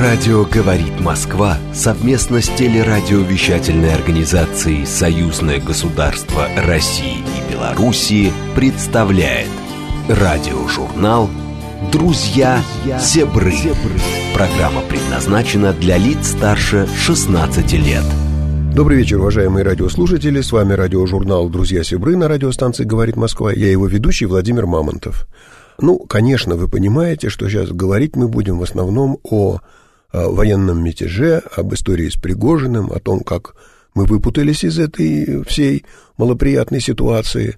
Радио «Говорит Москва» совместно с телерадиовещательной организацией «Союзное государство России и Белоруссии» представляет радиожурнал «Друзья Зебры». Программа предназначена для лиц старше 16 лет. Добрый вечер, уважаемые радиослушатели. С вами радиожурнал «Друзья Сибры» на радиостанции «Говорит Москва». Я его ведущий Владимир Мамонтов. Ну, конечно, вы понимаете, что сейчас говорить мы будем в основном о военном мятеже, об истории с Пригожиным, о том, как мы выпутались из этой всей малоприятной ситуации,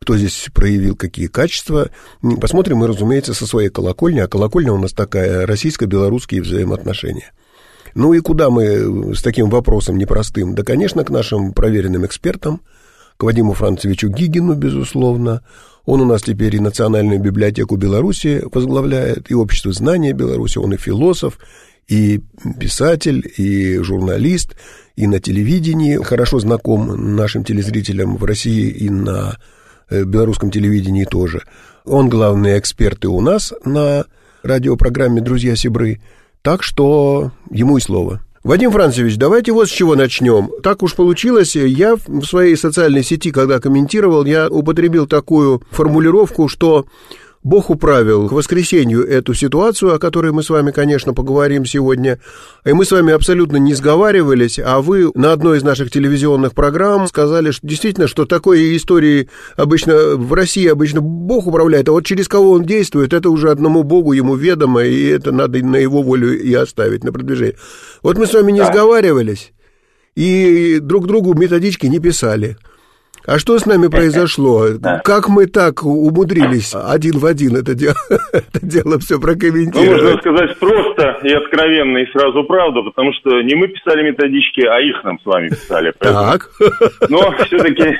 кто здесь проявил какие качества. Посмотрим мы, разумеется, со своей колокольни, а колокольня у нас такая российско-белорусские взаимоотношения. Ну и куда мы с таким вопросом непростым? Да, конечно, к нашим проверенным экспертам, к Вадиму Францевичу Гигину, безусловно. Он у нас теперь и Национальную библиотеку Беларуси возглавляет, и Общество знания Беларуси, он и философ, и писатель, и журналист, и на телевидении хорошо знаком нашим телезрителям в России и на э, белорусском телевидении тоже. Он главный эксперт и у нас на радиопрограмме «Друзья Сибры», так что ему и слово. Вадим Францевич, давайте вот с чего начнем. Так уж получилось, я в своей социальной сети, когда комментировал, я употребил такую формулировку, что Бог управил к воскресенью эту ситуацию, о которой мы с вами, конечно, поговорим сегодня. И мы с вами абсолютно не сговаривались, а вы на одной из наших телевизионных программ сказали, что действительно, что такой истории обычно в России обычно Бог управляет, а вот через кого он действует, это уже одному Богу ему ведомо, и это надо на его волю и оставить на продвижение. Вот мы с вами не да. сговаривались, и друг другу методички не писали. А что с нами произошло? Как мы так умудрились один в один это дело, это дело все прокомментировать? Ну, можно сказать просто и откровенно, и сразу правду, потому что не мы писали методички, а их нам с вами писали. Так. Но все-таки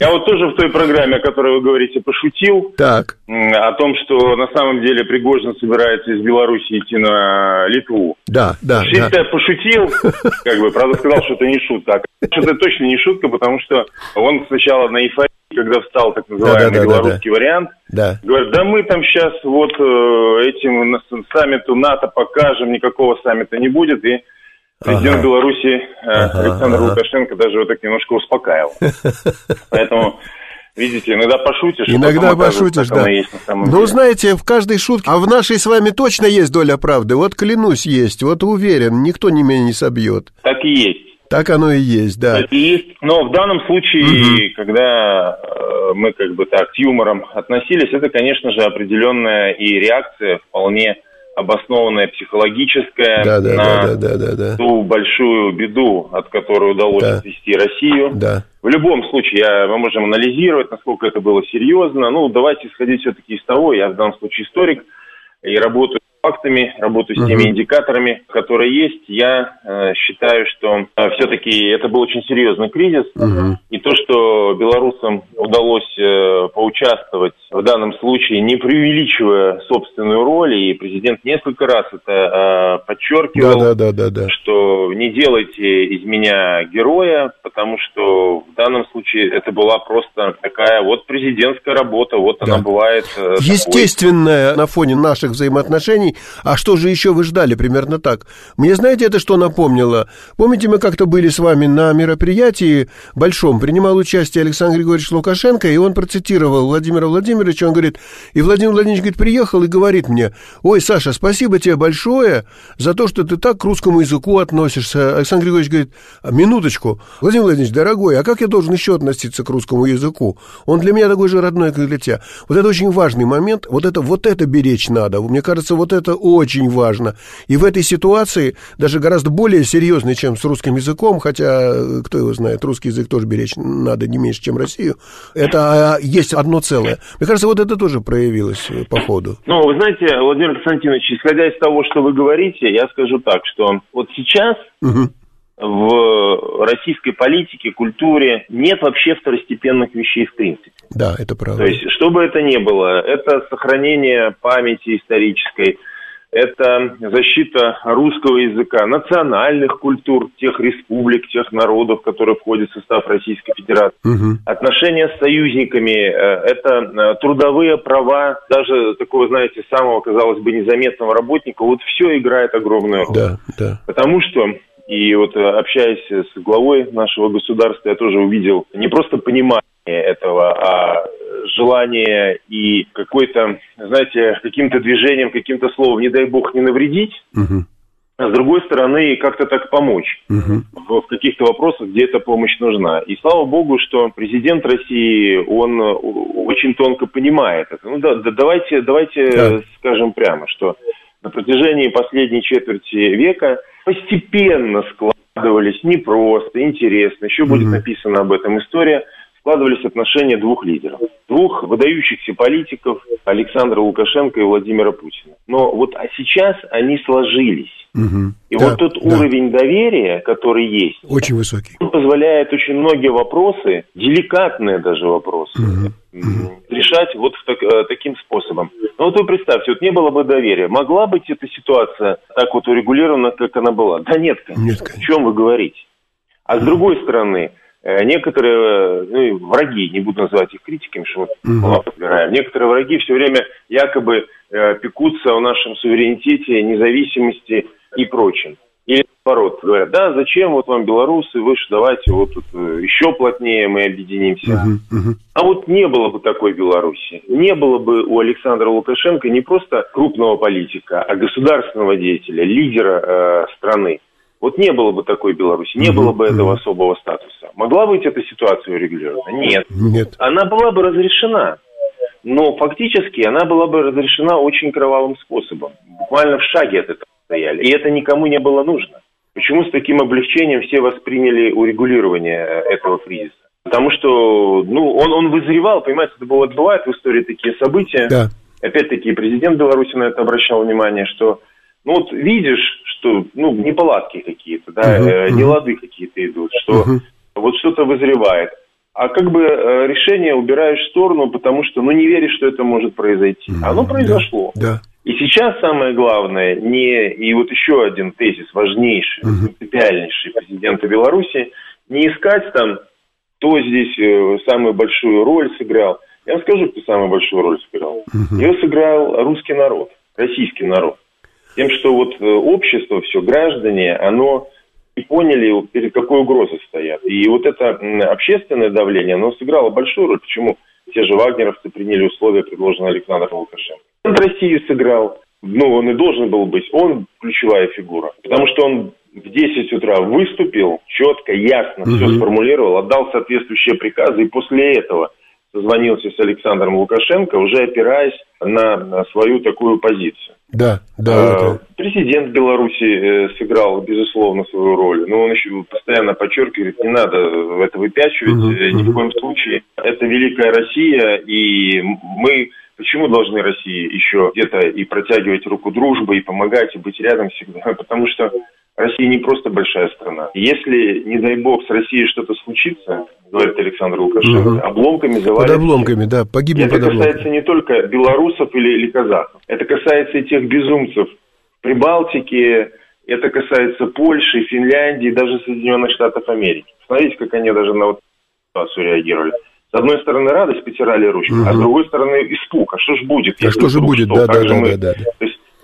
я вот тоже в той программе, о которой вы говорите, пошутил. Так. О том, что на самом деле Пригожин собирается из Беларуси идти на Литву. Да, да. Если да. я пошутил, как бы, правда сказал, что это не шутка. А что это точно не шутка, потому что он сначала на эйфории, когда встал так называемый да, да, белорусский да, да. вариант, да. говорит, да мы там сейчас вот э, этим саммиту НАТО покажем, никакого саммита не будет, и Президент ага. Беларуси э, ага, Александр ага. Лукашенко даже вот так немножко успокаивал. Поэтому Видите, иногда пошутишь. Иногда пошутишь, да. Есть ну, деле. знаете, в каждой шутке, а в нашей с вами точно есть доля правды. Вот клянусь, есть. Вот уверен, никто не меня не собьет. Так и есть. Так оно и есть, да. Так и есть. Но в данном случае, угу. когда э, мы как бы так с юмором относились, это, конечно же, определенная и реакция вполне обоснованная психологическая да, да, на да, да, да, да. ту большую беду, от которой удалось да. отвести Россию. Да. В любом случае, я, мы можем анализировать, насколько это было серьезно. Ну, давайте исходить все-таки из того, я в данном случае историк и работаю фактами, работаю с теми uh-huh. индикаторами, которые есть. Я э, считаю, что э, все-таки это был очень серьезный кризис. Uh-huh. И то, что белорусам удалось э, поучаствовать в данном случае, не преувеличивая собственную роль, и президент несколько раз это э, подчеркивал, да, да, да, да, что не делайте из меня героя, потому что в данном случае это была просто такая вот президентская работа, вот да. она бывает. Э, Естественная такой. на фоне наших взаимоотношений а что же еще вы ждали? Примерно так. Мне знаете, это что напомнило? Помните, мы как-то были с вами на мероприятии большом, принимал участие Александр Григорьевич Лукашенко, и он процитировал Владимира Владимировича, он говорит, и Владимир Владимирович говорит, приехал и говорит мне, ой, Саша, спасибо тебе большое за то, что ты так к русскому языку относишься. Александр Григорьевич говорит, «А, минуточку, Владимир Владимирович, дорогой, а как я должен еще относиться к русскому языку? Он для меня такой же родной, как для тебя. Вот это очень важный момент, вот это, вот это беречь надо. Мне кажется, вот это это очень важно. И в этой ситуации даже гораздо более серьезной, чем с русским языком, хотя, кто его знает, русский язык тоже беречь надо не меньше, чем Россию, это а, есть одно целое. Мне кажется, вот это тоже проявилось э, по ходу. Ну, вы знаете, Владимир Константинович, исходя из того, что вы говорите, я скажу так, что вот сейчас угу в российской политике, культуре нет вообще второстепенных вещей в принципе. Да, это правда. То есть, что бы это ни было, это сохранение памяти исторической, это защита русского языка, национальных культур тех республик, тех народов, которые входят в состав Российской Федерации. Угу. Отношения с союзниками, э, это э, трудовые права, даже такого, знаете, самого, казалось бы, незаметного работника, вот все играет огромную роль. Да, да. Потому что и вот э, общаясь с главой нашего государства, я тоже увидел не просто понимание этого, а желание и какой-то, знаете, каким-то движением, каким-то словом, не дай бог, не навредить, угу. а с другой стороны, как-то так помочь угу. в, в каких-то вопросах, где эта помощь нужна. И слава богу, что президент России, он очень тонко понимает это. Ну да, да давайте, давайте да. скажем прямо, что на протяжении последней четверти века постепенно складывались не просто, интересно, еще будет написана об этом история – складывались отношения двух лидеров. Двух выдающихся политиков Александра Лукашенко и Владимира Путина. Но вот а сейчас они сложились. Угу. И да, вот тот да. уровень доверия, который есть, очень высокий, он позволяет очень многие вопросы, деликатные даже вопросы, угу. Решать вот так, э, таким способом. Ну вот вы представьте, вот не было бы доверия, могла быть эта ситуация так вот урегулирована, как она была? Да нет, конечно. Нет, конечно. О чем вы говорите? А с другой стороны, Э, некоторые ну, враги, не буду называть их критиками, что подбираем, некоторые враги все время якобы э, пекутся о нашем суверенитете, независимости и прочем. Или наоборот, говорят, да, зачем вот вам белорусы, вы же давайте вот тут э, еще плотнее мы объединимся. Uh-huh, uh-huh. А вот не было бы такой Беларуси, не было бы у Александра Лукашенко не просто крупного политика, а государственного деятеля, лидера э, страны. Вот не было бы такой Беларуси, не было бы этого особого статуса. Могла быть эта ситуация урегулирована? Нет. Нет. Она была бы разрешена. Но фактически она была бы разрешена очень кровавым способом. Буквально в шаге от этого стояли. И это никому не было нужно. Почему с таким облегчением все восприняли урегулирование э, этого кризиса? Потому что, ну, он, он вызревал, понимаете, это бывает, бывают в истории такие события. Да. Опять-таки, президент Беларуси на это обращал внимание, что, ну, вот видишь, что, ну, неполадки какие-то, да, uh-huh, uh-huh. нелады какие-то идут, что uh-huh. вот что-то вызревает. А как бы э, решение убираешь в сторону, потому что, ну, не веришь, что это может произойти. Uh-huh. Оно произошло. Да. да. И сейчас самое главное, не, и вот еще один тезис важнейший, принципиальнейший президента Беларуси, не искать там, кто здесь э, самую большую роль сыграл. Я вам скажу, кто самую большую роль сыграл. Ее сыграл русский народ, российский народ. Тем, что вот э, общество, все, граждане, оно и поняли, перед какой угрозой стоят. И вот это общественное давление, оно сыграло большую роль. Почему те же вагнеровцы приняли условия, предложенные Александром Лукашенко. Он Россию сыграл, ну, он и должен был быть, он ключевая фигура. Потому что он в 10 утра выступил, четко, ясно угу. все сформулировал, отдал соответствующие приказы, и после этого созвонился с Александром Лукашенко, уже опираясь на, свою такую позицию. Да, да. А, это... Президент Беларуси э, сыграл, безусловно, свою роль, но он еще постоянно подчеркивает, не надо это выпячивать угу, ни угу. в коем случае. Это великая Россия, и мы почему должны России еще где-то и протягивать руку дружбы, и помогать, и быть рядом всегда? Потому что Россия не просто большая страна. Если, не дай бог, с Россией что-то случится, говорит Александр Лукашенко, угу. обломками завалят. Под обломками, да, погибнем Это касается не только белорусов или, или казахов. Это касается и тех безумцев в Прибалтике, это касается Польши, Финляндии, даже Соединенных Штатов Америки. Смотрите, как они даже на вот ситуацию реагировали. С одной стороны, радость потирали ручку, угу. а с другой стороны, испуг. А что же будет? А что же будет, да, да, да, да,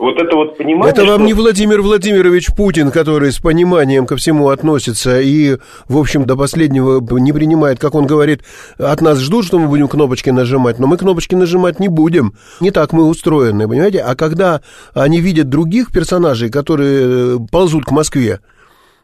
вот это вот понимание... Это вам что... не Владимир Владимирович Путин, который с пониманием ко всему относится и, в общем, до последнего не принимает, как он говорит, от нас ждут, что мы будем кнопочки нажимать, но мы кнопочки нажимать не будем. Не так мы устроены, понимаете? А когда они видят других персонажей, которые ползут к Москве,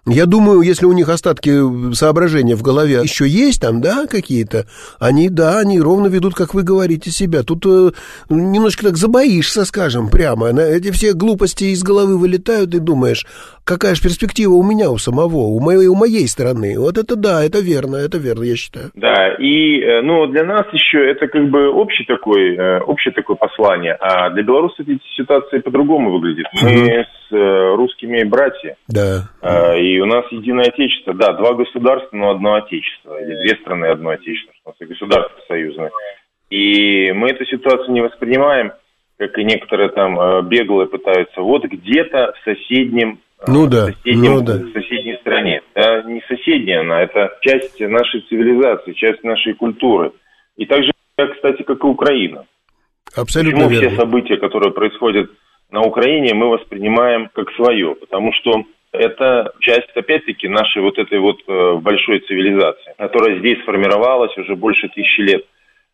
я думаю, если у них остатки соображения в голове еще есть там, да, какие-то, они, да, они ровно ведут, как вы говорите, себя. Тут э, немножко так забоишься, скажем, прямо. На эти все глупости из головы вылетают и думаешь, какая же перспектива у меня, у самого, у моей, у моей стороны. Вот это да, это верно, это верно, я считаю. Да, и, э, ну, для нас еще это как бы общий такой, э, общее такое послание, а для белорусов эти ситуации по-другому выглядят. Мы с э, русскими братья. Да. И у нас единое отечество. Да, два государства, но одно отечество. Или две страны, одно отечество. Что у нас и государство союзное. И мы эту ситуацию не воспринимаем как и некоторые там э, беглые пытаются, вот где-то в соседнем э, ну да, соседнем, ну да. в соседней стране. Это не соседняя она, это часть нашей цивилизации, часть нашей культуры. И также, кстати, как и Украина. Абсолютно Почему верно. все события, которые происходят на Украине, мы воспринимаем как свое? Потому что это часть, опять-таки, нашей вот этой вот э, большой цивилизации, которая здесь сформировалась уже больше тысячи лет,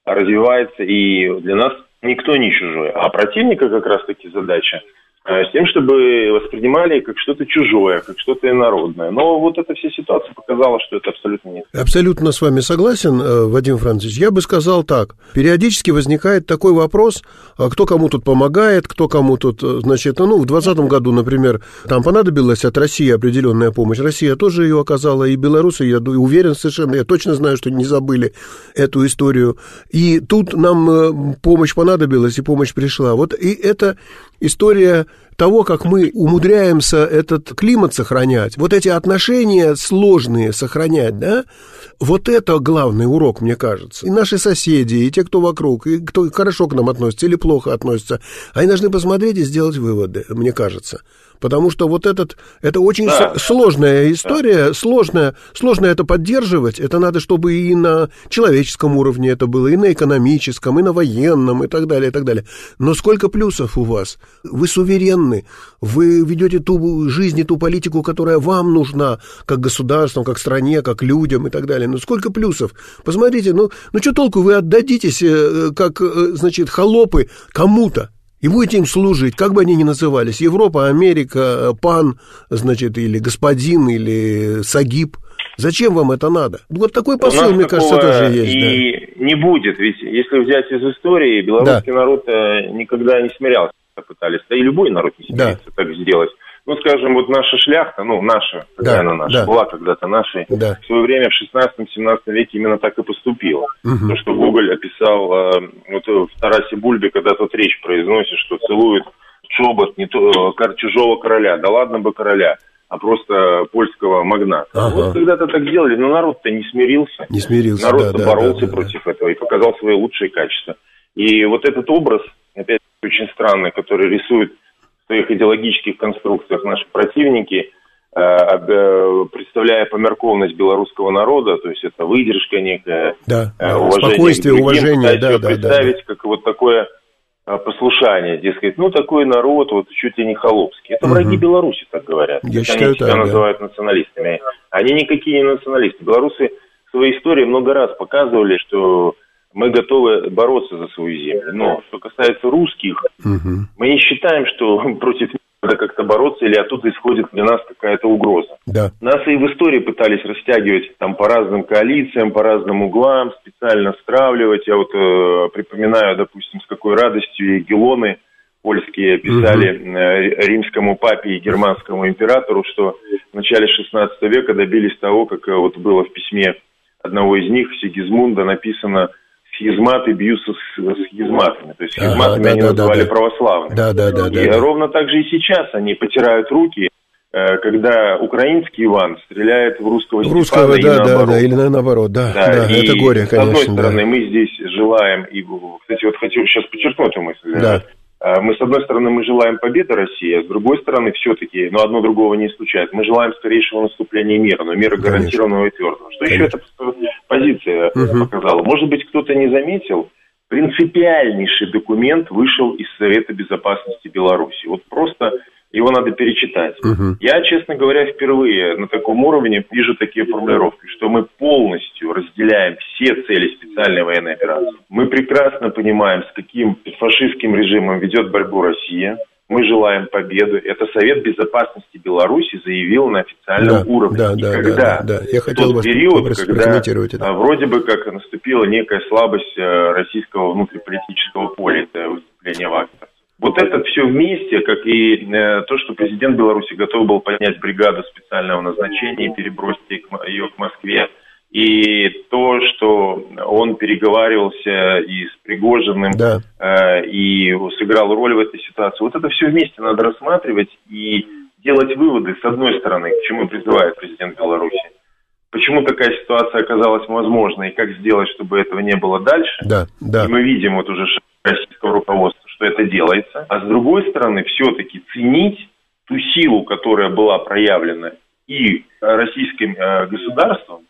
развивается, и для нас никто не чужой. А противника как раз-таки задача с тем, чтобы воспринимали как что-то чужое, как что-то инородное. Но вот эта вся ситуация показала, что это абсолютно нет. Абсолютно с вами согласен, э, Вадим Францович. Я бы сказал так. Периодически возникает такой вопрос, а кто кому тут помогает, кто кому тут, э, значит, ну, в 2020 году, например, там понадобилась от России определенная помощь. Россия тоже ее оказала, и белорусы, я уверен совершенно, я точно знаю, что не забыли эту историю. И тут нам помощь понадобилась, и помощь пришла. Вот и эта история того, как мы умудряемся этот климат сохранять, вот эти отношения сложные сохранять, да, вот это главный урок, мне кажется. И наши соседи, и те, кто вокруг, и кто хорошо к нам относится или плохо относится, они должны посмотреть и сделать выводы, мне кажется. Потому что вот этот, это очень да. сложная история, да. сложная, сложно это поддерживать. Это надо, чтобы и на человеческом уровне это было, и на экономическом, и на военном, и так далее, и так далее. Но сколько плюсов у вас? Вы суверенны, вы ведете ту жизнь и ту политику, которая вам нужна, как государством, как стране, как людям и так далее. Но сколько плюсов? Посмотрите, ну, ну что толку вы отдадитесь, э, как, э, значит, холопы кому-то? И будете им служить, как бы они ни назывались, Европа, Америка, пан, значит, или господин, или сагиб. Зачем вам это надо? Вот такой посыл, мне кажется, тоже есть. И да. не будет, ведь если взять из истории, белорусский да. народ э, никогда не смирялся, пытались, да и любой народ не смирится да. так сделать ну, скажем, вот наша шляхта, ну, наша, да, она наша, да. была когда-то нашей, да. в свое время в 16-17 веке именно так и поступила. Угу. То, что Гоголь описал э, вот в Тарасе Бульбе, когда тот речь произносит, что целует чобот не то, э, чужого короля, да ладно бы короля, а просто польского магната. Ага. Вот когда-то так сделали, но народ-то не смирился. Не смирился, Народ-то да, боролся да, да, против да. этого и показал свои лучшие качества. И вот этот образ, опять очень странный, который рисует своих идеологических конструкциях наши противники, э, э, представляя померковность белорусского народа, то есть это выдержка некая, да, э, уважение спокойствие, другим, уважение, да, да, представить да, как вот такое послушание, дескать, ну такой народ, вот чуть ли не холопский. Это угу. враги Беларуси, так говорят. Я они считаю, себя так, называют да. националистами. Они никакие не националисты. Белорусы в своей истории много раз показывали, что мы готовы бороться за свою землю. Но что касается русских, угу. мы не считаем, что против них надо как-то бороться или оттуда исходит для нас какая-то угроза. Да. Нас и в истории пытались растягивать там по разным коалициям, по разным углам, специально стравливать. Я вот э, припоминаю, допустим, с какой радостью Егелоны польские писали угу. римскому папе и германскому императору, что в начале 16 века добились того, как э, вот было в письме одного из них, Сигизмунда, написано – схизматы бьются с, с. То есть схизматами ага, да, они да, называли да, православными. Да, да, да. И да, ровно так же и сейчас они потирают руки, э, когда украинский Иван стреляет в русского в русского, Степана да, да, да, или наоборот, да, да, да и это горе, конечно. С одной стороны, да. мы здесь желаем, и, кстати, вот хочу сейчас подчеркнуть эту мысль, да. А, мы, с одной стороны, мы желаем победы России, а с другой стороны, все-таки, но одно другого не исключает, мы желаем скорейшего наступления мира, но мира Конечно. гарантированного и твердого. Что Конечно. еще эта позиция угу. показала? Может быть, кто-то не заметил, принципиальнейший документ вышел из Совета Безопасности Беларуси. Вот просто его надо перечитать. Угу. Я, честно говоря, впервые на таком уровне вижу такие формулировки, что мы полностью разделяем все цели специальной военной операции. Мы прекрасно понимаем, с каким фашистским режимом ведет борьбу Россия. Мы желаем победы. Это Совет Безопасности Беларуси заявил на официальном да, уровне. Да, да, когда да, да. Я хотел тот вас период, когда это. вроде бы как наступила некая слабость э, российского внутриполитического поля, это выступление Вагнера. Вместе, как и э, то, что президент Беларуси готов был поднять бригаду специального назначения и перебросить ее к Москве, и то, что он переговаривался и с Пригожиным, да. э, и сыграл роль в этой ситуации, вот это все вместе надо рассматривать и делать выводы, с одной стороны, к чему призывает президент Беларуси, почему такая ситуация оказалась возможной, и как сделать, чтобы этого не было дальше. Да, да. И мы видим вот уже российского руководства, что это делается, а с другой стороны, все-таки ценить ту силу, которая была проявлена и российским э, государством,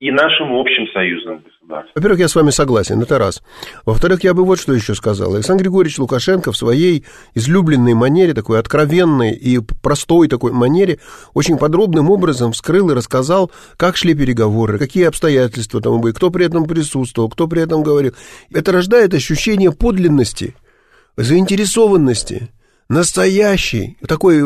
и нашим общим союзным государством. Во-первых, я с вами согласен, это раз. Во-вторых, я бы вот что еще сказал. Александр Григорьевич Лукашенко в своей излюбленной манере, такой откровенной и простой такой манере, очень подробным образом вскрыл и рассказал, как шли переговоры, какие обстоятельства там были, кто при этом присутствовал, кто при этом говорил. Это рождает ощущение подлинности, заинтересованности, настоящей, такой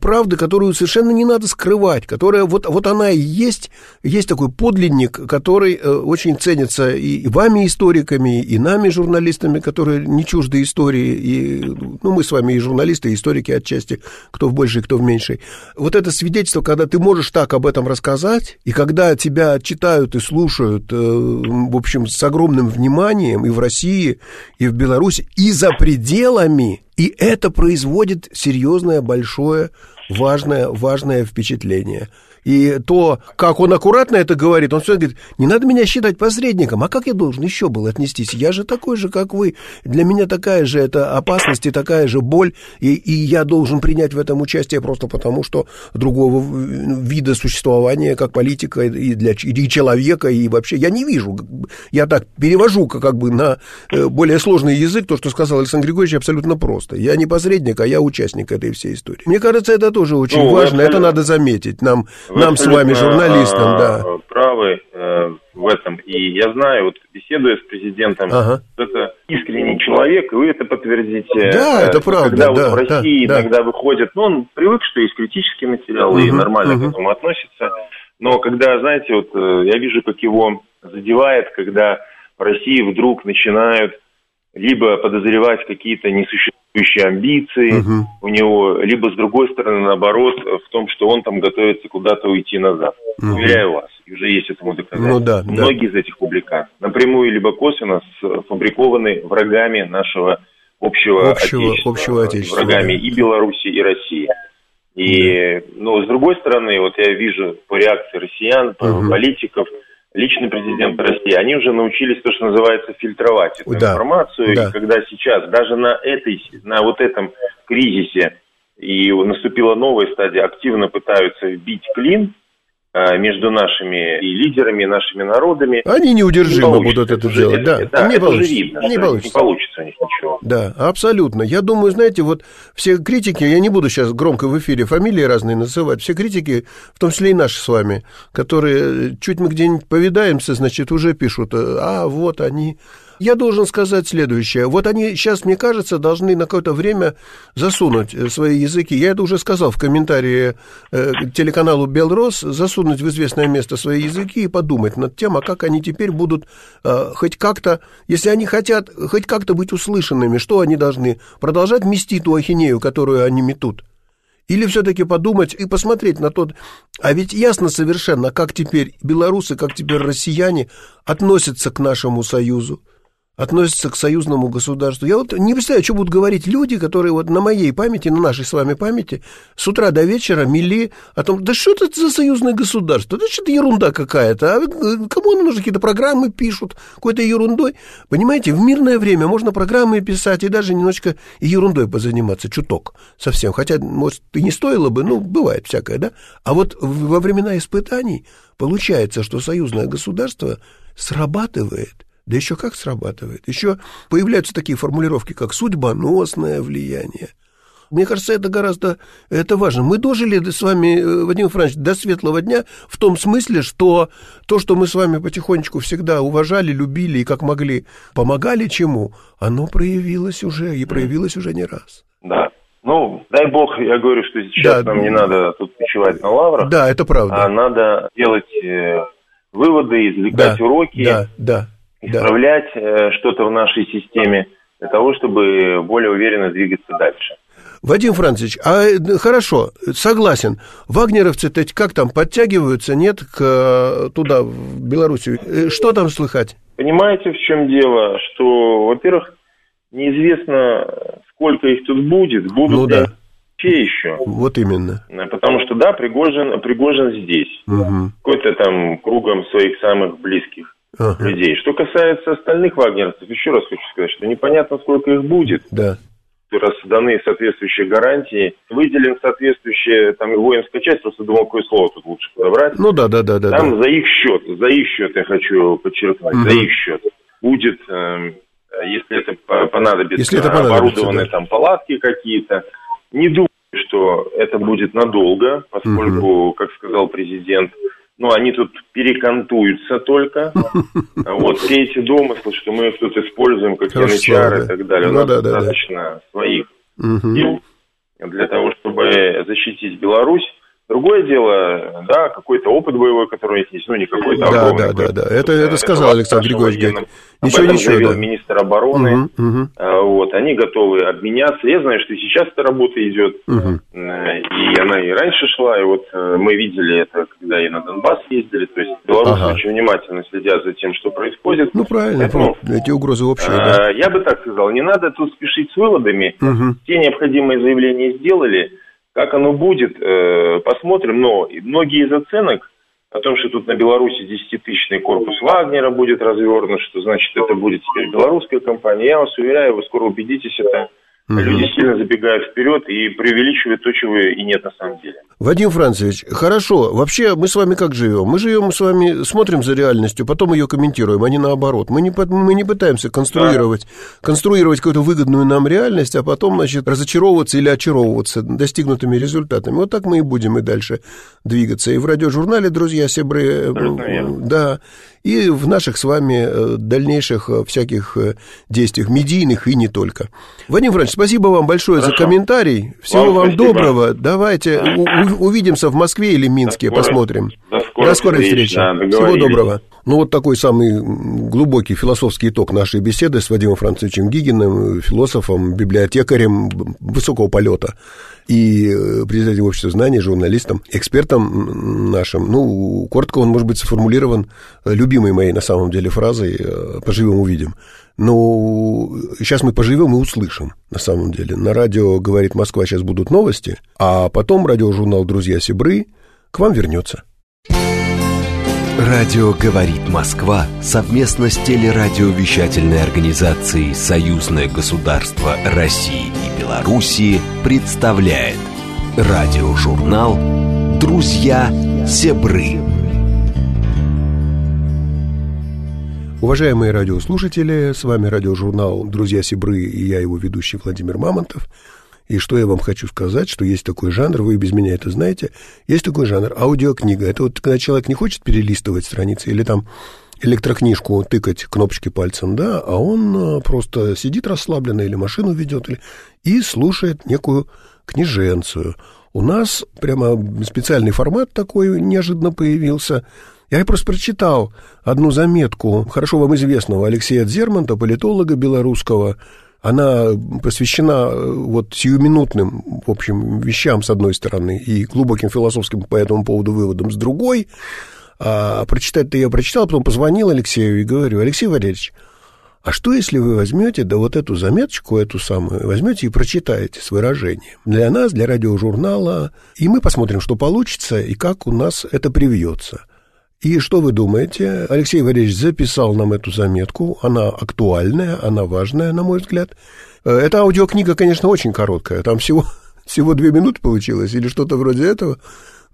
правды, которую совершенно не надо скрывать, которая вот, вот она и есть, есть такой подлинник, который э, очень ценится и вами, историками, и нами, журналистами, которые не чужды истории, и, ну, мы с вами и журналисты, и историки отчасти, кто в большей, кто в меньшей. Вот это свидетельство, когда ты можешь так об этом рассказать, и когда тебя читают и слушают, э, в общем, с огромным вниманием и в России, и в Беларуси, и за пределами, и это производит серьезное, большое, важное, важное впечатление. И то, как он аккуратно это говорит, он все говорит, не надо меня считать посредником, а как я должен еще был отнестись? Я же такой же, как вы. Для меня такая же это опасность и такая же боль, и, и я должен принять в этом участие просто потому, что другого вида существования, как политика и для и человека, и вообще я не вижу. Я так перевожу как бы на э, более сложный язык то, что сказал Александр Григорьевич, абсолютно просто. Я не посредник, а я участник этой всей истории. Мне кажется, это тоже очень ну, важно, это надо заметить нам нам с вами, журналистам, да. правы э, в этом. И я знаю, вот беседуя с президентом, ага. это искренний человек, и вы это подтвердите. Да, это правда. Когда да, вот в России да, иногда да. выходит, ну, он привык, что есть критический материал, угу, и нормально угу. к этому относится. Но когда, знаете, вот э, я вижу, как его задевает, когда в России вдруг начинают либо подозревать какие-то несуществующие существующие амбиции угу. у него, либо с другой стороны, наоборот, в том, что он там готовится куда-то уйти назад. Угу. Уверяю вас, уже есть этому доказательство. Ну, да, Многие да. из этих публикаций напрямую либо косвенно сфабрикованы врагами нашего общего, общего отечества, общего отечества врагами да. и Беларуси, и России. И, да. ну, с другой стороны, вот я вижу по реакции россиян, угу. политиков, личный президент России, они уже научились то, что называется, фильтровать эту да, информацию. Да. И когда сейчас даже на этой, на вот этом кризисе и наступила новая стадия, активно пытаются вбить клин, между нашими и лидерами, и нашими народами. Они неудержимо не будут это делать, да. да не это получится. видно, не получится. не получится у них ничего. Да, абсолютно. Я думаю, знаете, вот все критики, я не буду сейчас громко в эфире фамилии разные называть, все критики, в том числе и наши с вами, которые чуть мы где-нибудь повидаемся, значит, уже пишут, а вот они я должен сказать следующее. Вот они сейчас, мне кажется, должны на какое-то время засунуть э, свои языки. Я это уже сказал в комментарии э, телеканалу «Белрос», засунуть в известное место свои языки и подумать над тем, а как они теперь будут э, хоть как-то, если они хотят хоть как-то быть услышанными, что они должны? Продолжать мести ту ахинею, которую они метут? Или все-таки подумать и посмотреть на тот... А ведь ясно совершенно, как теперь белорусы, как теперь россияне относятся к нашему союзу относятся к союзному государству. Я вот не представляю, что будут говорить люди, которые вот на моей памяти, на нашей с вами памяти, с утра до вечера мели о том, да что это за союзное государство, да что-то ерунда какая-то, а э, кому оно нужно, какие-то программы пишут, какой-то ерундой. Понимаете, в мирное время можно программы писать и даже немножечко ерундой позаниматься, чуток совсем, хотя, может, и не стоило бы, ну, бывает всякое, да? А вот во времена испытаний получается, что союзное государство срабатывает – да еще как срабатывает. Еще появляются такие формулировки, как судьбоносное влияние. Мне кажется, это гораздо это важно. Мы дожили с вами, э, Вадим Франч, до светлого дня в том смысле, что то, что мы с вами потихонечку всегда уважали, любили и как могли помогали чему, оно проявилось уже и проявилось уже не раз. Да. Ну, дай бог, я говорю, что сейчас да, нам не надо тут почивать на лаврах. Да, это правда. А надо делать э, выводы, извлекать да, уроки. Да, да исправлять да. Э, что-то в нашей системе для того, чтобы более уверенно двигаться дальше. Вадим Францович, а э, хорошо, согласен. Вагнеровцы-то как там подтягиваются, нет, к, э, туда, в Белоруссию? Что там слыхать? Понимаете, в чем дело? Что, во-первых, неизвестно, сколько их тут будет, будут ну, да. те еще. Вот именно. Потому что, да, Пригожин, Пригожин здесь. Угу. Какой-то там кругом своих самых близких ага. людей. Что касается остальных вагнеровцев, еще раз хочу сказать, что непонятно, сколько их будет. Да. раз даны соответствующие гарантии, выделен соответствующее там воинская часть, просто думал, какое слово тут лучше подобрать. Ну да, да, да, да. Там да. за их счет, за их счет я хочу подчеркнуть, угу. за их счет будет, э, если это понадобится, если это понадобится оборудованные да. там палатки какие-то. Не думаю, что это будет надолго, поскольку, угу. как сказал президент, ну, они тут перекантуются только. Вот все эти домыслы, что мы их тут используем как янычар и так далее, у ну нас достаточно своих сил для того, чтобы защитить Беларусь. Другое дело, да, какой-то опыт боевой, который есть, ну, не какой-то Да, да, да, да, это, это сказал это Александр Григорьевич Гек. Ничего, ничего, да. министр обороны, угу, угу. вот, они готовы обменяться. Я знаю, что сейчас эта работа идет, угу. и она и раньше шла, и вот э, мы видели это, когда и на Донбасс ездили, то есть белорусы ага. очень внимательно следят за тем, что происходит. Ну, правильно, Поэтому, эти угрозы общие, да. Я бы так сказал, не надо тут спешить с выводами, угу. те необходимые заявления сделали, как оно будет, э, посмотрим. Но многие из оценок о том, что тут на Беларуси 10-тысячный корпус Вагнера будет развернут, что значит это будет теперь белорусская компания, я вас уверяю, вы скоро убедитесь, это Угу. Люди сильно забегают вперед и преувеличивают то, чего и нет на самом деле. Вадим Францевич, хорошо. Вообще, мы с вами как живем? Мы живем с вами, смотрим за реальностью, потом ее комментируем, а не наоборот. Мы не, мы не пытаемся конструировать, да. конструировать какую-то выгодную нам реальность, а потом, значит, разочаровываться или очаровываться достигнутыми результатами. Вот так мы и будем и дальше двигаться. И в радиожурнале, друзья, Себры, э, да, и в наших с вами э, дальнейших э, всяких действиях, медийных и не только. Вадим Францович, спасибо вам большое Хорошо. за комментарий. Всего вам, вам доброго. Давайте увидимся в Москве или Минске, до посмотрим. До скорой, до скорой встречи. Да, Всего доброго. Ну, вот такой самый глубокий философский итог нашей беседы с Вадимом Францовичем Гигиным, философом, библиотекарем высокого полета и э, председателем общества знаний, журналистом, экспертом нашим. Ну, коротко он может быть сформулирован любимой моей на самом деле фразой э, «поживем, увидим». Но сейчас мы поживем и услышим, на самом деле. На радио «Говорит Москва» сейчас будут новости, а потом радиожурнал «Друзья Сибры» к вам вернется. Радио «Говорит Москва» совместно с телерадиовещательной организацией «Союзное государство России и Белоруссии» представляет радиожурнал «Друзья Себры». Уважаемые радиослушатели, с вами радиожурнал «Друзья Сибры» и я его ведущий Владимир Мамонтов – и что я вам хочу сказать, что есть такой жанр, вы без меня это знаете, есть такой жанр аудиокнига. Это вот когда человек не хочет перелистывать страницы или там электрокнижку тыкать кнопочки пальцем, да, а он э, просто сидит расслабленно или машину ведет или... и слушает некую книженцию. У нас прямо специальный формат такой неожиданно появился. Я просто прочитал одну заметку хорошо вам известного Алексея Дзерманта, политолога белорусского, она посвящена э, вот сиюминутным, в общем, вещам, с одной стороны, и глубоким философским по этому поводу выводам, с другой. А прочитать-то я прочитал, потом позвонил Алексею и говорю, Алексей Валерьевич, а что, если вы возьмете, да вот эту заметочку, эту самую, возьмете и прочитаете с выражением для нас, для радиожурнала, и мы посмотрим, что получится и как у нас это привьется. И что вы думаете? Алексей Валерьевич записал нам эту заметку. Она актуальная, она важная, на мой взгляд. Э, эта аудиокнига, конечно, очень короткая. Там всего, всего две минуты получилось или что-то вроде этого.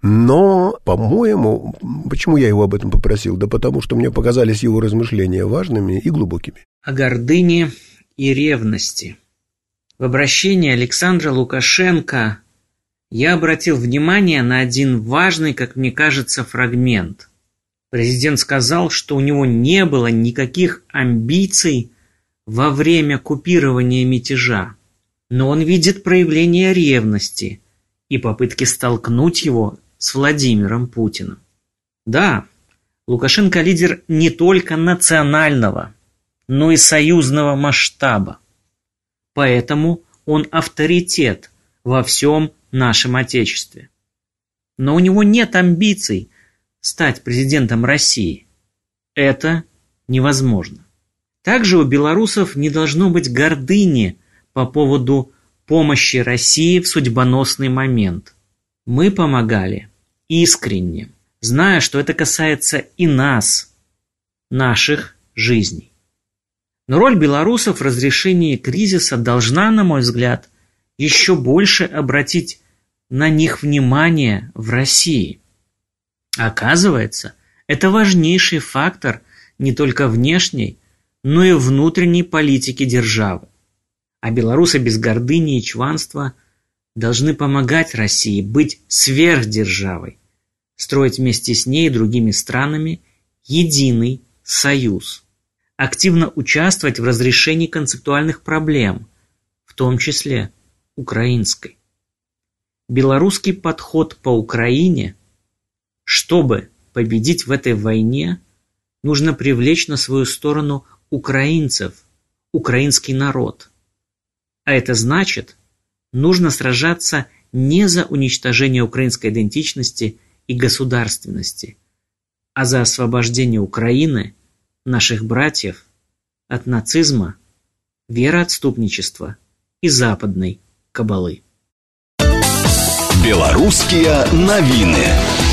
Но, по-моему, почему я его об этом попросил? Да потому что мне показались его размышления важными и глубокими. О гордыне и ревности. В обращении Александра Лукашенко я обратил внимание на один важный, как мне кажется, фрагмент. Президент сказал, что у него не было никаких амбиций во время купирования мятежа, но он видит проявление ревности и попытки столкнуть его с Владимиром Путиным. Да, Лукашенко лидер не только национального, но и союзного масштаба. Поэтому он авторитет во всем нашем Отечестве. Но у него нет амбиций стать президентом России. Это невозможно. Также у белорусов не должно быть гордыни по поводу помощи России в судьбоносный момент. Мы помогали искренне, зная, что это касается и нас, наших жизней. Но роль белорусов в разрешении кризиса должна, на мой взгляд, еще больше обратить на них внимание в России. Оказывается, это важнейший фактор не только внешней, но и внутренней политики державы. А белорусы без гордыни и чванства должны помогать России быть сверхдержавой, строить вместе с ней и другими странами единый союз, активно участвовать в разрешении концептуальных проблем, в том числе украинской. Белорусский подход по Украине, чтобы победить в этой войне, нужно привлечь на свою сторону украинцев, украинский народ. А это значит, нужно сражаться не за уничтожение украинской идентичности и государственности, а за освобождение Украины, наших братьев, от нацизма, вероотступничества и западной кабалы. Белорусские новины.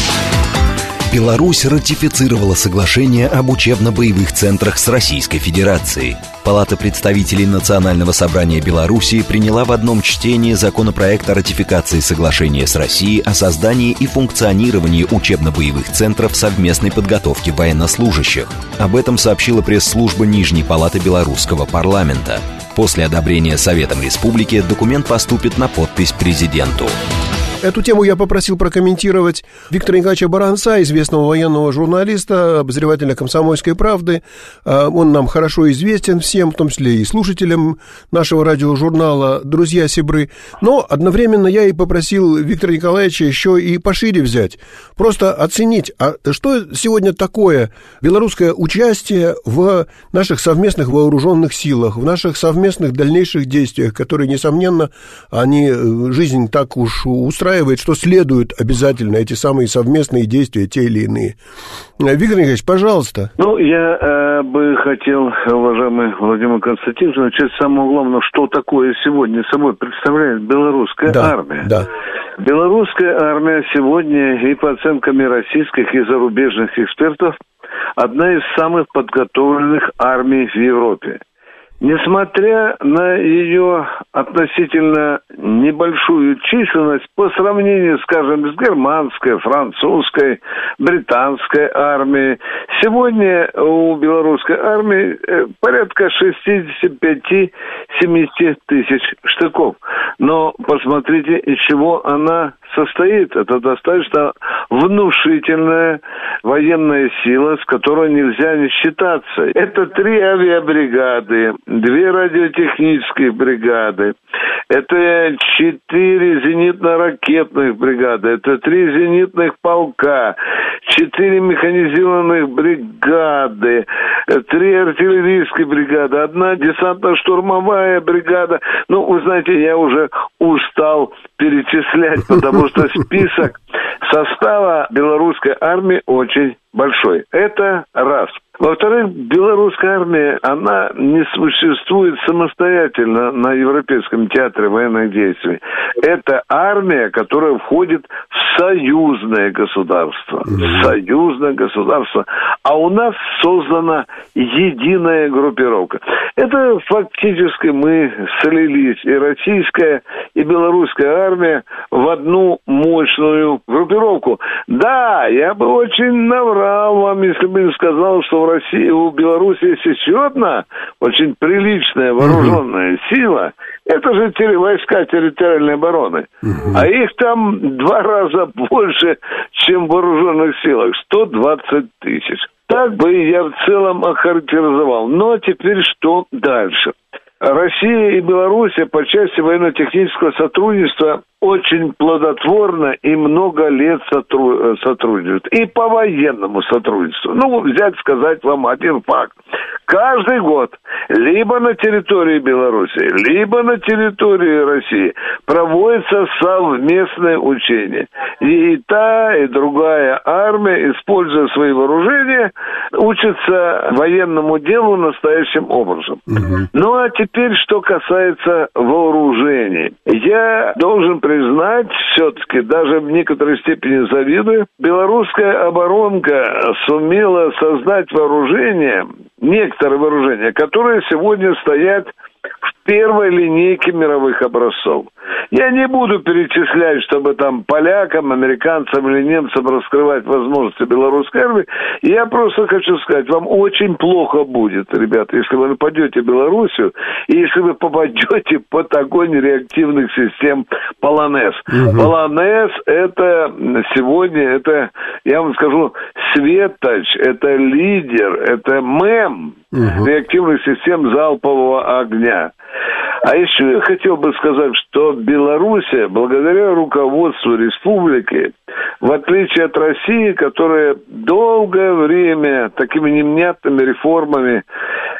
Беларусь ратифицировала соглашение об учебно-боевых центрах с Российской Федерацией. Палата представителей Национального собрания Беларуси приняла в одном чтении законопроект о ратификации соглашения с Россией о создании и функционировании учебно-боевых центров совместной подготовки военнослужащих. Об этом сообщила пресс-служба Нижней Палаты Белорусского парламента. После одобрения Советом Республики документ поступит на подпись президенту. Эту тему я попросил прокомментировать Виктора Николаевича Баранца, известного военного журналиста, обозревателя «Комсомольской правды». А, он нам хорошо известен всем, в том числе и слушателям нашего радиожурнала «Друзья Сибры». Но одновременно я и попросил Виктора Николаевича еще и пошире взять. Просто оценить, а что сегодня такое белорусское участие в наших совместных вооруженных силах, в наших совместных дальнейших действиях, которые, несомненно, они э, жизнь так уж устраивают, устраивает, что следуют обязательно эти самые совместные действия, те или иные. Э, Виктор Николаевич, пожалуйста. Ну, я э, бы хотел, уважаемый Владимир Константинович, начать с самого главного, что такое сегодня собой представляет белорусская да, армия. Да. Белорусская армия сегодня и по оценкам и российских, и зарубежных экспертов одна из самых подготовленных армий в Европе. Несмотря на ее относительно небольшую численность по сравнению, скажем, с германской, французской, британской армией, сегодня у белорусской армии э, порядка 65-70 тысяч штыков. Но посмотрите, из чего она состоит. Это достаточно внушительная военная сила, с которой нельзя не считаться. Это три авиабригады, две радиотехнические бригады, это четыре зенитно-ракетных бригады, это три зенитных полка, четыре механизированных бригады, три артиллерийские бригады, одна десантно-штурмовая бригада. Ну, вы знаете, я уже устал перечислять, потому что список состава белорусской армии очень большой. Это раз. Во-вторых, белорусская армия, она не существует самостоятельно на Европейском театре военных действий. Это армия, которая входит в союзное государство. Mm-hmm. Союзное государство. А у нас создана единая группировка. Это фактически мы слились, и российская, и белорусская армия в одну мощную группировку. Да, я бы очень наврал вам, если бы не сказал, что России, у Беларуси есть еще одна очень приличная вооруженная угу. сила. Это же войска территориальной обороны. Угу. А их там два раза больше, чем в вооруженных силах. 120 тысяч. Так бы я в целом охарактеризовал. Но теперь что дальше? Россия и Белоруссия по части военно-технического сотрудничества очень плодотворно и много лет сотру... сотрудничают. И по военному сотрудничеству. Ну, взять, сказать вам один факт. Каждый год либо на территории Беларуси, либо на территории России проводится совместное учение. И та, и другая армия, используя свои вооружения, учатся военному делу настоящим образом. Угу. Ну, а теперь, что касается вооружений. Я должен признать, все-таки, даже в некоторой степени завидую, белорусская оборонка сумела создать вооружение, некоторые вооружения, которые сегодня стоят в первой линейке мировых образцов. Я не буду перечислять, чтобы там полякам, американцам или немцам раскрывать возможности белорусской армии. Я просто хочу сказать, вам очень плохо будет, ребята, если вы нападете Белоруссию, и если вы попадете под огонь реактивных систем Полонез. Угу. Полонез это сегодня, это, я вам скажу, светоч, это лидер, это мем угу. реактивных систем залпового огня. А еще я хотел бы сказать, что Белоруссия, благодаря руководству республики, в отличие от России, которая долгое время такими невнятными реформами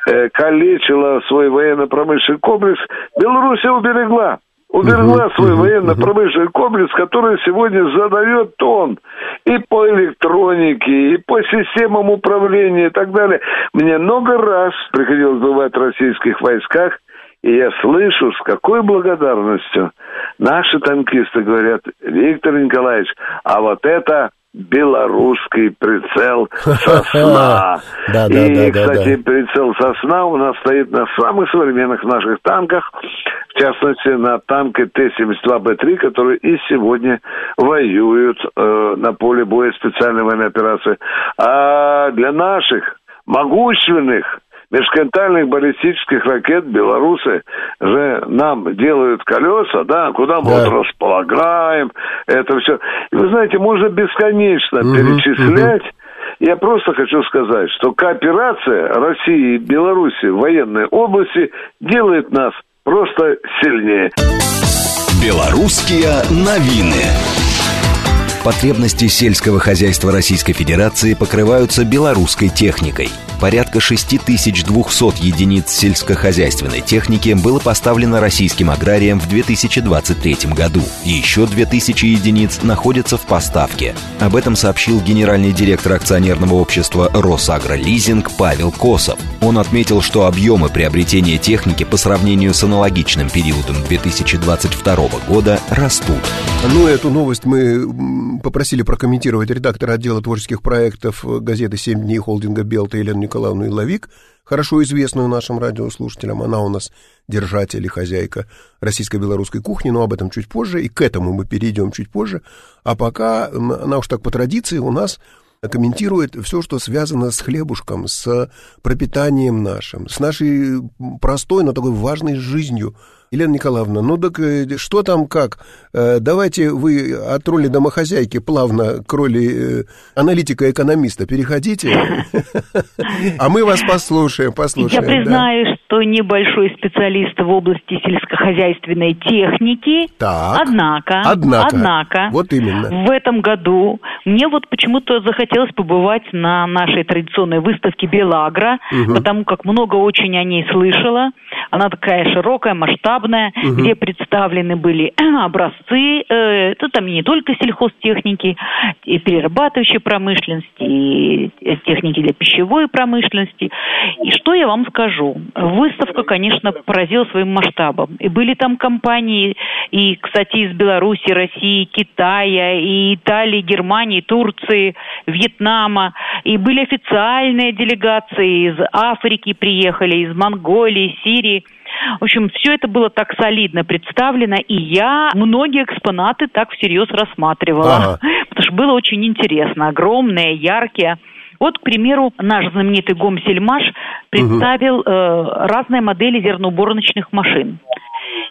э, калечила свой военно-промышленный комплекс, Белоруссия уберегла уберегла свой военно-промышленный комплекс, который сегодня задает тон и по электронике, и по системам управления и так далее. Мне много раз приходилось бывать в российских войсках, и я слышу, с какой благодарностью наши танкисты говорят, Виктор Николаевич, а вот это белорусский прицел сосна. Да, да, и, да, кстати, прицел сосна у нас стоит на самых современных наших танках, в частности, на танке Т-72Б3, который и сегодня воюют э, на поле боя специальной военной операции. А для наших могущественных межконтинентальных баллистических ракет белорусы же нам делают колеса, да, куда мы да. вот располагаем, это все. И вы знаете, можно бесконечно угу, перечислять. Угу. Я просто хочу сказать, что кооперация России и Беларуси в военной области делает нас просто сильнее. Белорусские новины. Потребности сельского хозяйства Российской Федерации покрываются белорусской техникой. Порядка 6200 единиц сельскохозяйственной техники было поставлено российским аграриям в 2023 году. Еще 2000 единиц находятся в поставке. Об этом сообщил генеральный директор акционерного общества «Росагролизинг» Павел Косов. Он отметил, что объемы приобретения техники по сравнению с аналогичным периодом 2022 года растут. Ну, эту новость мы попросили прокомментировать редактора отдела творческих проектов газеты «Семь дней» холдинга «Белта» Елену Николаевну Иловик, хорошо известную нашим радиослушателям. Она у нас держатель и хозяйка российско-белорусской кухни, но об этом чуть позже, и к этому мы перейдем чуть позже. А пока, она уж так по традиции, у нас комментирует все, что связано с хлебушком, с пропитанием нашим, с нашей простой, но такой важной жизнью – Елена Николаевна, ну так э, что там как? Э, давайте вы от роли домохозяйки плавно к роли э, аналитика-экономиста переходите, а мы вас послушаем, послушаем. Я признаю, что небольшой специалист в области сельскохозяйственной техники, однако, однако, вот именно. в этом году мне вот почему-то захотелось побывать на нашей традиционной выставке Белагра, потому как много очень о ней слышала. Она такая широкая, масштабная, масштабная, угу. где представлены были образцы, э, это там не только сельхозтехники, и перерабатывающей промышленности, и техники для пищевой промышленности. И что я вам скажу? Выставка, конечно, поразила своим масштабом. И были там компании, и, кстати, из Беларуси, России, Китая, и Италии, Германии, Турции, Вьетнама. И были официальные делегации из Африки приехали, из Монголии, Сирии. В общем, все это было так солидно представлено, и я многие экспонаты так всерьез рассматривала, ага. потому что было очень интересно, огромные, яркие. Вот, к примеру, наш знаменитый Гомсельмаш представил угу. э, разные модели зерноуборочных машин.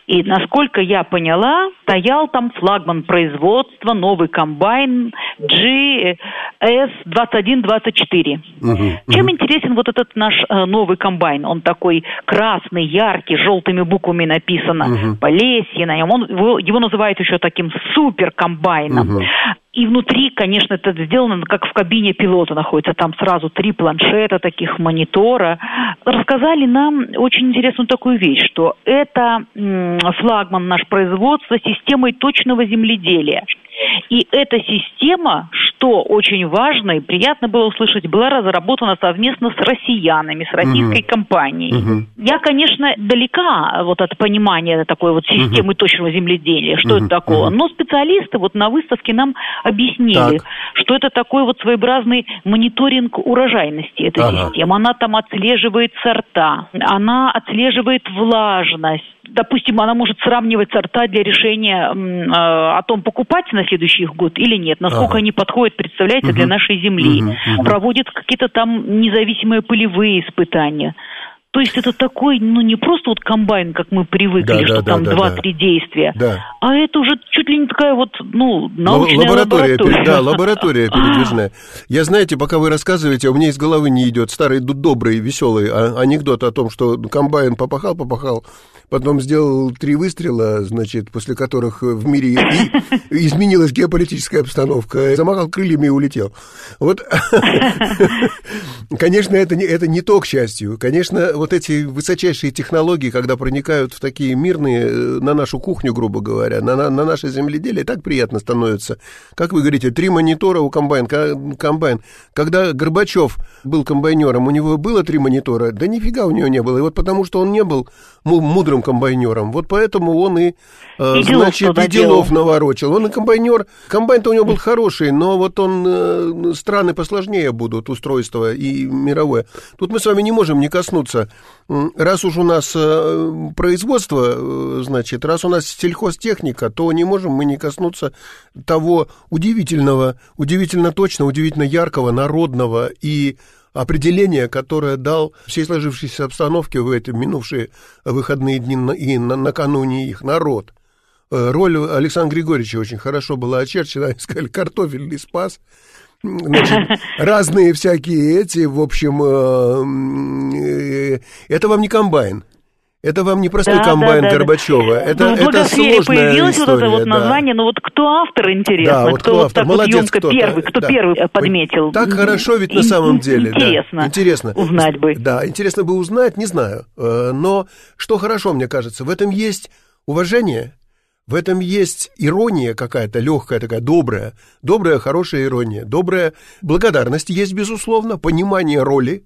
И, насколько я поняла, стоял там флагман производства, новый комбайн GS2124. Угу, Чем угу. интересен вот этот наш э, новый комбайн? Он такой красный, яркий, желтыми буквами написано, угу. Полесье на нем. Он, его, его называют еще таким супер комбайном. Угу. И внутри, конечно, это сделано как в кабине пилота находится. Там сразу три планшета, таких монитора. Рассказали нам очень интересную такую вещь, что это флагман наш производства системой точного земледелия. И эта система, что очень важно и приятно было услышать, была разработана совместно с россиянами, с российской угу. компанией. Угу. Я, конечно, далека вот от понимания такой вот системы угу. точного земледелия, что угу. это такое. Но специалисты вот на выставке нам объяснили, так. что это такой вот своеобразный мониторинг урожайности этой ага. системы. Она там отслеживает сорта, она отслеживает влажность, допустим, она может сравнивать сорта для решения э, о том, покупать на следующий год или нет, насколько ага. они подходят, представляете, угу. для нашей земли. Угу. Угу. Проводит какие-то там независимые полевые испытания. То есть это такой, ну не просто вот комбайн, как мы привыкли, да, что да, там два-три да, действия, да. а это уже чуть ли не такая вот, ну, научная лаборатория. лаборатория. Да, лаборатория передвижная. Я, знаете, пока вы рассказываете, у меня из головы не идет старый добрый, веселый а, анекдот о том, что комбайн попахал, попахал, потом сделал три выстрела, значит, после которых в мире и, изменилась геополитическая обстановка, замахал крыльями и улетел. Вот, конечно, это не, это не то, к счастью. Конечно, вот эти высочайшие технологии, когда проникают в такие мирные, э, на нашу кухню, грубо говоря, на, на, на наше земледелие, так приятно становится. Как вы говорите, три монитора у комбайн, комбайн. Когда Горбачев был комбайнером, у него было три монитора? Да нифига у него не было. И вот потому, что он не был мудрым комбайнером. Вот поэтому он и, э, и значит, и делов наворочил. Он и комбайнер. Комбайн-то у него был хороший, но вот он, э, страны посложнее будут, устройство и мировое. Тут мы с вами не можем не коснуться. Раз уж у нас э, производство, значит, раз у нас сельхозтехника, то не можем мы не коснуться того удивительного, удивительно точно, удивительно яркого, народного и определение, которое дал всей сложившейся обстановке в эти минувшие выходные дни и на, накануне их народ. Э, роль Александра Григорьевича очень хорошо была очерчена, сказали, картофельный спас. Значит, разные всякие эти, в общем, э, э, это вам не комбайн. Это вам не простой да, комбайн да, да, Горбачева. Да. Это, ну, это сложная появилось история, вот это вот да. название, но вот кто автор, интересно. Да, вот кто, кто автор. Вот Молодец, вот кто первый, кто да. первый подметил. Так хорошо ведь на самом деле. Интересно. Да. Интересно. Узнать бы. Да, интересно бы узнать, не знаю. Э, но что хорошо, мне кажется, в этом есть уважение, в этом есть ирония какая-то легкая, такая добрая, добрая, хорошая ирония, добрая благодарность есть, безусловно, понимание роли,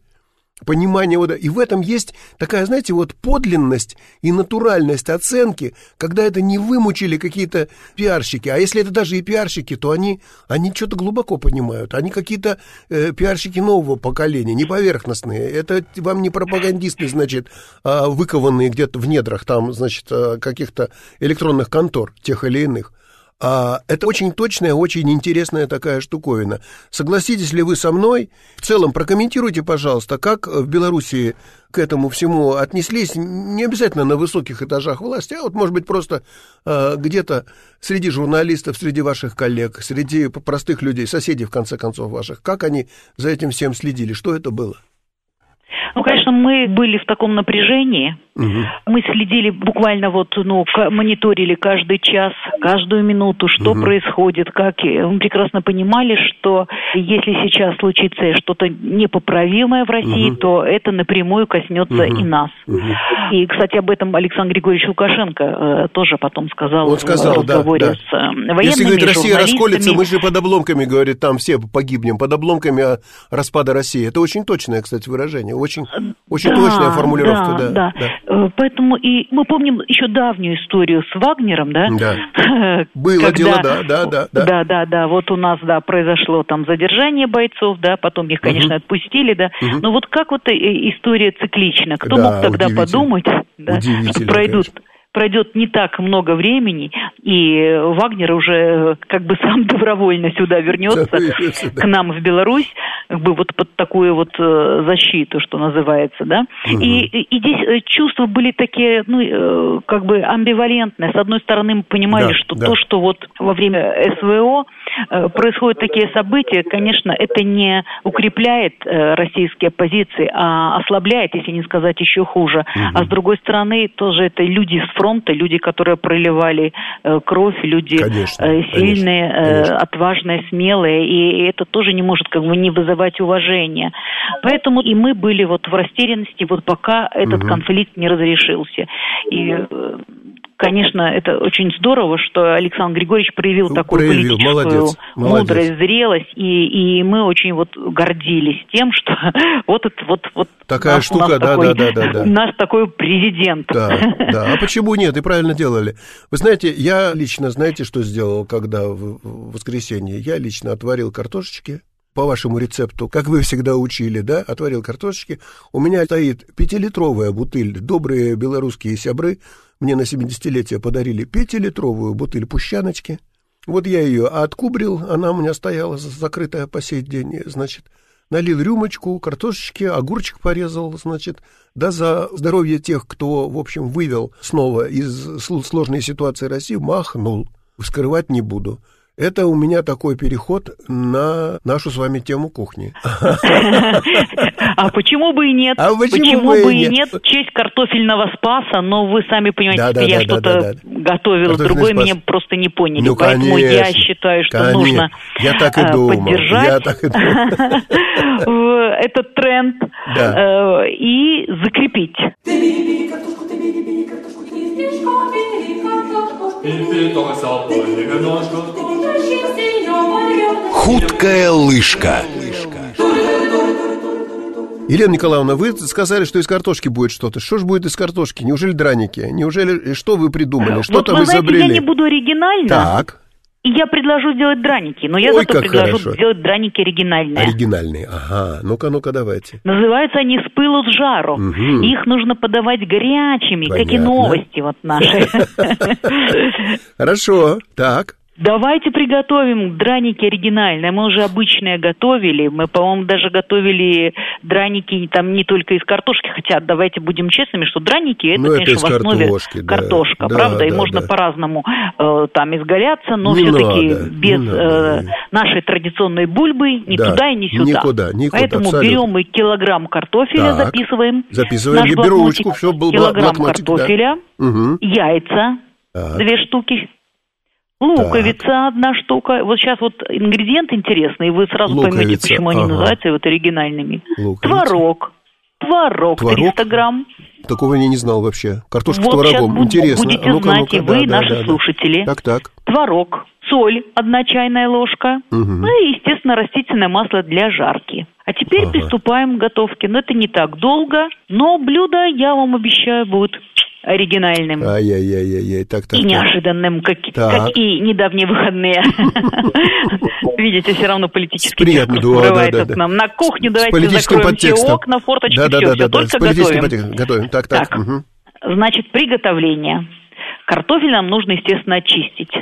понимание вот, и в этом есть такая, знаете, вот подлинность и натуральность оценки, когда это не вымучили какие-то пиарщики, а если это даже и пиарщики, то они, они что-то глубоко понимают, они какие-то э, пиарщики нового поколения, не поверхностные, это вам не пропагандисты, значит, а выкованные где-то в недрах там, значит, а, каких-то электронных контор, тех или иных, а это очень точная, очень интересная такая штуковина. Согласитесь ли вы со мной? В целом, прокомментируйте, пожалуйста, как в Белоруссии к этому всему отнеслись, не обязательно на высоких этажах власти, а вот, может быть, просто э, где-то среди журналистов, среди ваших коллег, среди простых людей, соседей, в конце концов, ваших. Как они за этим всем следили? Что это было? Ну, конечно, мы были в таком напряжении. Угу. Мы следили буквально вот, ну, мониторили каждый час, каждую минуту, что угу. происходит, как. Мы прекрасно понимали, что если сейчас случится что-то непоправимое в России, угу. то это напрямую коснется угу. и нас. Угу. И, кстати, об этом Александр Григорьевич Лукашенко э, тоже потом сказал, Он сказал в разговоре да, да. с э, военными Если, говорит, Россия расколется, мы же под обломками, говорит, там все погибнем, под обломками распада России. Это очень точное, кстати, выражение, очень, очень да, точная формулировка. Да, да, да. Э, поэтому и мы помним еще давнюю историю с Вагнером, да? Да. Было Когда, дело, да, да, да, да. Да, да, да. Вот у нас, да, произошло там задержание бойцов, да, потом их, конечно, угу. отпустили, да. Угу. Но вот как вот история циклична? Кто да, мог тогда подумать, да, что пройдут конечно пройдет не так много времени, и Вагнер уже как бы сам добровольно сюда вернется к нам в Беларусь, как бы вот под такую вот э, защиту, что называется, да. Угу. И, и здесь э, чувства были такие, ну, э, как бы амбивалентные. С одной стороны, мы понимали, да, что да. то, что вот во время СВО происходят такие события, конечно, это не укрепляет российские позиции, а ослабляет, если не сказать еще хуже. Угу. А с другой стороны, тоже это люди с фронта, люди, которые проливали э, кровь, люди конечно, э, сильные, конечно, конечно. Э, отважные, смелые, и это тоже не может как бы не вызывать уважения. Поэтому и мы были вот в растерянности, вот пока этот угу. конфликт не разрешился. И конечно, это очень здорово, что Александр Григорьевич проявил ну, такую проявил, политическую молодец, мудрость, молодец. зрелость, и, и мы очень вот гордились тем, что вот это вот вот такая наш, штука, да, такой, да, да, да, да, наш такой президент. Да, да. А почему нет? И правильно делали. Вы знаете, я лично, знаете, что сделал, когда в воскресенье? Я лично отварил картошечки, по вашему рецепту, как вы всегда учили, да, отварил картошечки. У меня стоит пятилитровая бутыль. Добрые белорусские сябры мне на 70-летие подарили пятилитровую бутыль пущаночки. Вот я ее откубрил, она у меня стояла закрытая по сей день, значит, налил рюмочку, картошечки, огурчик порезал, значит, да за здоровье тех, кто, в общем, вывел снова из сложной ситуации России, махнул. Скрывать не буду. Это у меня такой переход на нашу с вами тему кухни. А почему бы и нет? А почему бы и нет? Честь картофельного спаса, но вы сами понимаете, я что-то готовила, другой меня просто не поняли. Ну, Поэтому я считаю, что нужно поддержать этот тренд э, и закрепить. Худкая лыжка. Елена Николаевна, вы сказали, что из картошки будет что-то. Что же будет из картошки? Неужели драники? Неужели что вы придумали? Что вот там вы изобрели? Знаете, я не буду оригинально. Так. И я предложу сделать драники, но я Ой, зато предложу хорошо. сделать драники оригинальные. Оригинальные, ага. Ну-ка, ну-ка, давайте. Называются они «С пылу с жару». Угу. Их нужно подавать горячими, Понятно. как и новости вот наши. Хорошо, так. Давайте приготовим драники оригинальные. Мы уже обычные готовили. Мы, по-моему, даже готовили драники там не только из картошки. Хотя, давайте будем честными, что драники это, ну, конечно, в основе да. картошка, да, правда? Да, и можно да. по-разному э, там изгаляться, но все-таки без не э, нашей традиционной бульбы ни да, туда и ни сюда. Никуда, никуда. Поэтому абсолютно. берем и килограмм картофеля, так, записываем. Записываем, я беру ручку, все был Килограмм картофеля, да. угу. яйца, так. две штуки, Луковица так. одна штука. Вот сейчас вот ингредиент интересный, вы сразу Луковица, поймете, почему ага. они называются вот оригинальными. Луковица. Творог. Творог, Творог 300 грамм. Такого я не знал вообще. Картошка вот с творогом. Интересно. Будете ну знать и вы, да, наши да, слушатели. Так, так. Творог, соль, одна чайная ложка. Угу. Ну и, естественно, растительное масло для жарки. А теперь ага. приступаем к готовке. Но это не так долго, но блюдо, я вам обещаю, будет оригинальным. Ай-яй-яй-яй, так, так. И неожиданным, как, как и недавние выходные. Видите, все равно политический да, да, да, нам на кухню. Давайте закроем все окна, форточки, все, все, только готовим. Готовим, так, так. Значит, приготовление. Картофель нам нужно, естественно, очистить.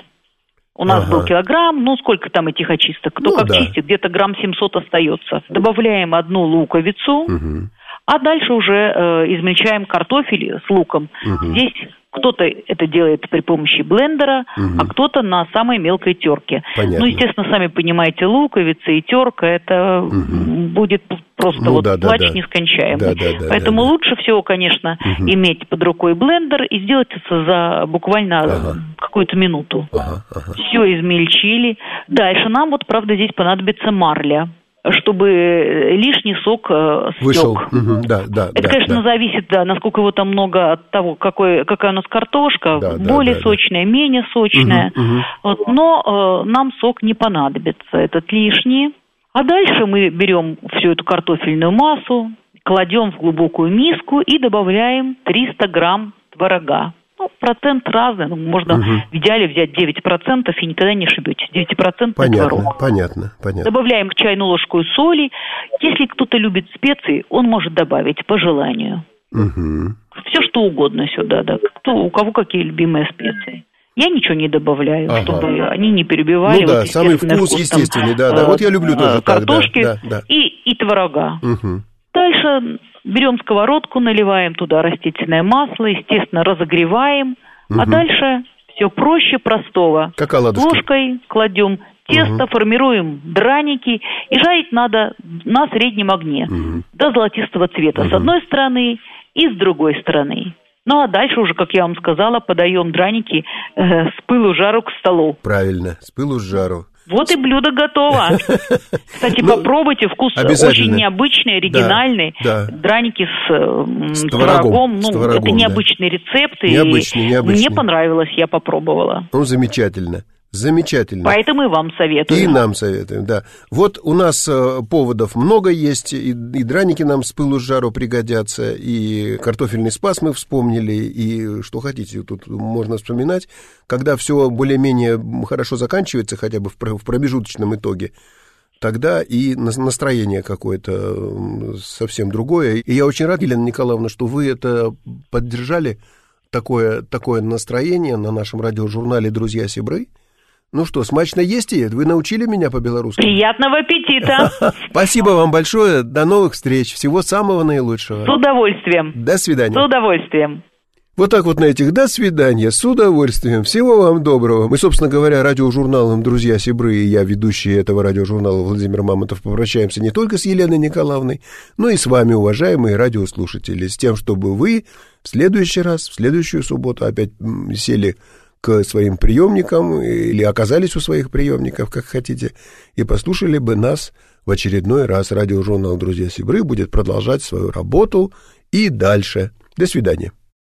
У нас ага. был килограмм, ну сколько там этих очисток? Кто ну, как да. чистит, где-то грамм 700 остается. Добавляем одну луковицу, угу. А дальше уже э, измельчаем картофель с луком. Угу. Здесь кто-то это делает при помощи блендера, угу. а кто-то на самой мелкой терке. Понятно. Ну, естественно, сами понимаете, луковица и терка это угу. будет просто ну, вот да, плач да, нескончаемый. Да, да, да, Поэтому да, да. лучше всего, конечно, угу. иметь под рукой блендер и сделать это за буквально ага. какую-то минуту. Ага, ага. Все измельчили. Дальше нам вот, правда, здесь понадобится марля чтобы лишний сок э, стек. Вышел. Угу, да, да, Это, да, конечно, да. зависит, да, насколько его там много от того, какой, какая у нас картошка, да, более да, сочная, да. менее сочная. Угу, угу. Вот, но э, нам сок не понадобится, этот лишний. А дальше мы берем всю эту картофельную массу, кладем в глубокую миску и добавляем 300 грамм творога. Ну, процент разный. Ну, можно угу. в идеале взять 9% и никогда не ошибетесь. 9% понятно, творог. Понятно, понятно. Добавляем чайную ложку соли. Если кто-то любит специи, он может добавить по желанию. Угу. Все что угодно сюда, да. Кто, у кого какие любимые специи. Я ничего не добавляю, ага. чтобы они не перебивали. Ну да, вот, самый вкус, вкус естественный, да, да. Вот я люблю тоже картошки так, да, да, да. И, и творога. Угу. Дальше Берем сковородку, наливаем туда растительное масло, естественно, разогреваем, угу. а дальше все проще простого. Как оладушки. Ложкой кладем тесто, угу. формируем драники и жарить надо на среднем огне угу. до золотистого цвета угу. с одной стороны и с другой стороны. Ну а дальше уже, как я вам сказала, подаем драники э, с пылу жару к столу. Правильно, с пылу жару. Вот и блюдо готово. Кстати, ну, попробуйте, вкус очень необычный, оригинальный. Да, да. Драники с, с творогом, ну, творогом, это необычный да. рецепт. Необычный, и необычный. Мне понравилось, я попробовала. Ну, замечательно. Замечательно. Поэтому и вам советую. И нам советуем, да. Вот у нас э, поводов много есть, и, и драники нам с пылу с жару пригодятся, и картофельный спас мы вспомнили, и что хотите, тут можно вспоминать. Когда все более-менее хорошо заканчивается, хотя бы в, в промежуточном итоге, тогда и настроение какое-то совсем другое. И я очень рад, Елена Николаевна, что вы это поддержали, такое, такое настроение на нашем радиожурнале «Друзья Сибры». Ну что, смачно есть и Вы научили меня по-белорусски? Приятного аппетита! Спасибо вам большое. До новых встреч. Всего самого наилучшего. С удовольствием. До свидания. С удовольствием. Вот так вот на этих «до свидания», с удовольствием. Всего вам доброго. Мы, собственно говоря, радиожурналом «Друзья Сибры» и я, ведущий этого радиожурнала Владимир Мамонтов, попрощаемся не только с Еленой Николаевной, но и с вами, уважаемые радиослушатели, с тем, чтобы вы в следующий раз, в следующую субботу опять сели к своим приемникам или оказались у своих приемников, как хотите, и послушали бы нас в очередной раз. Радиожурнал «Друзья Сибры» будет продолжать свою работу и дальше. До свидания.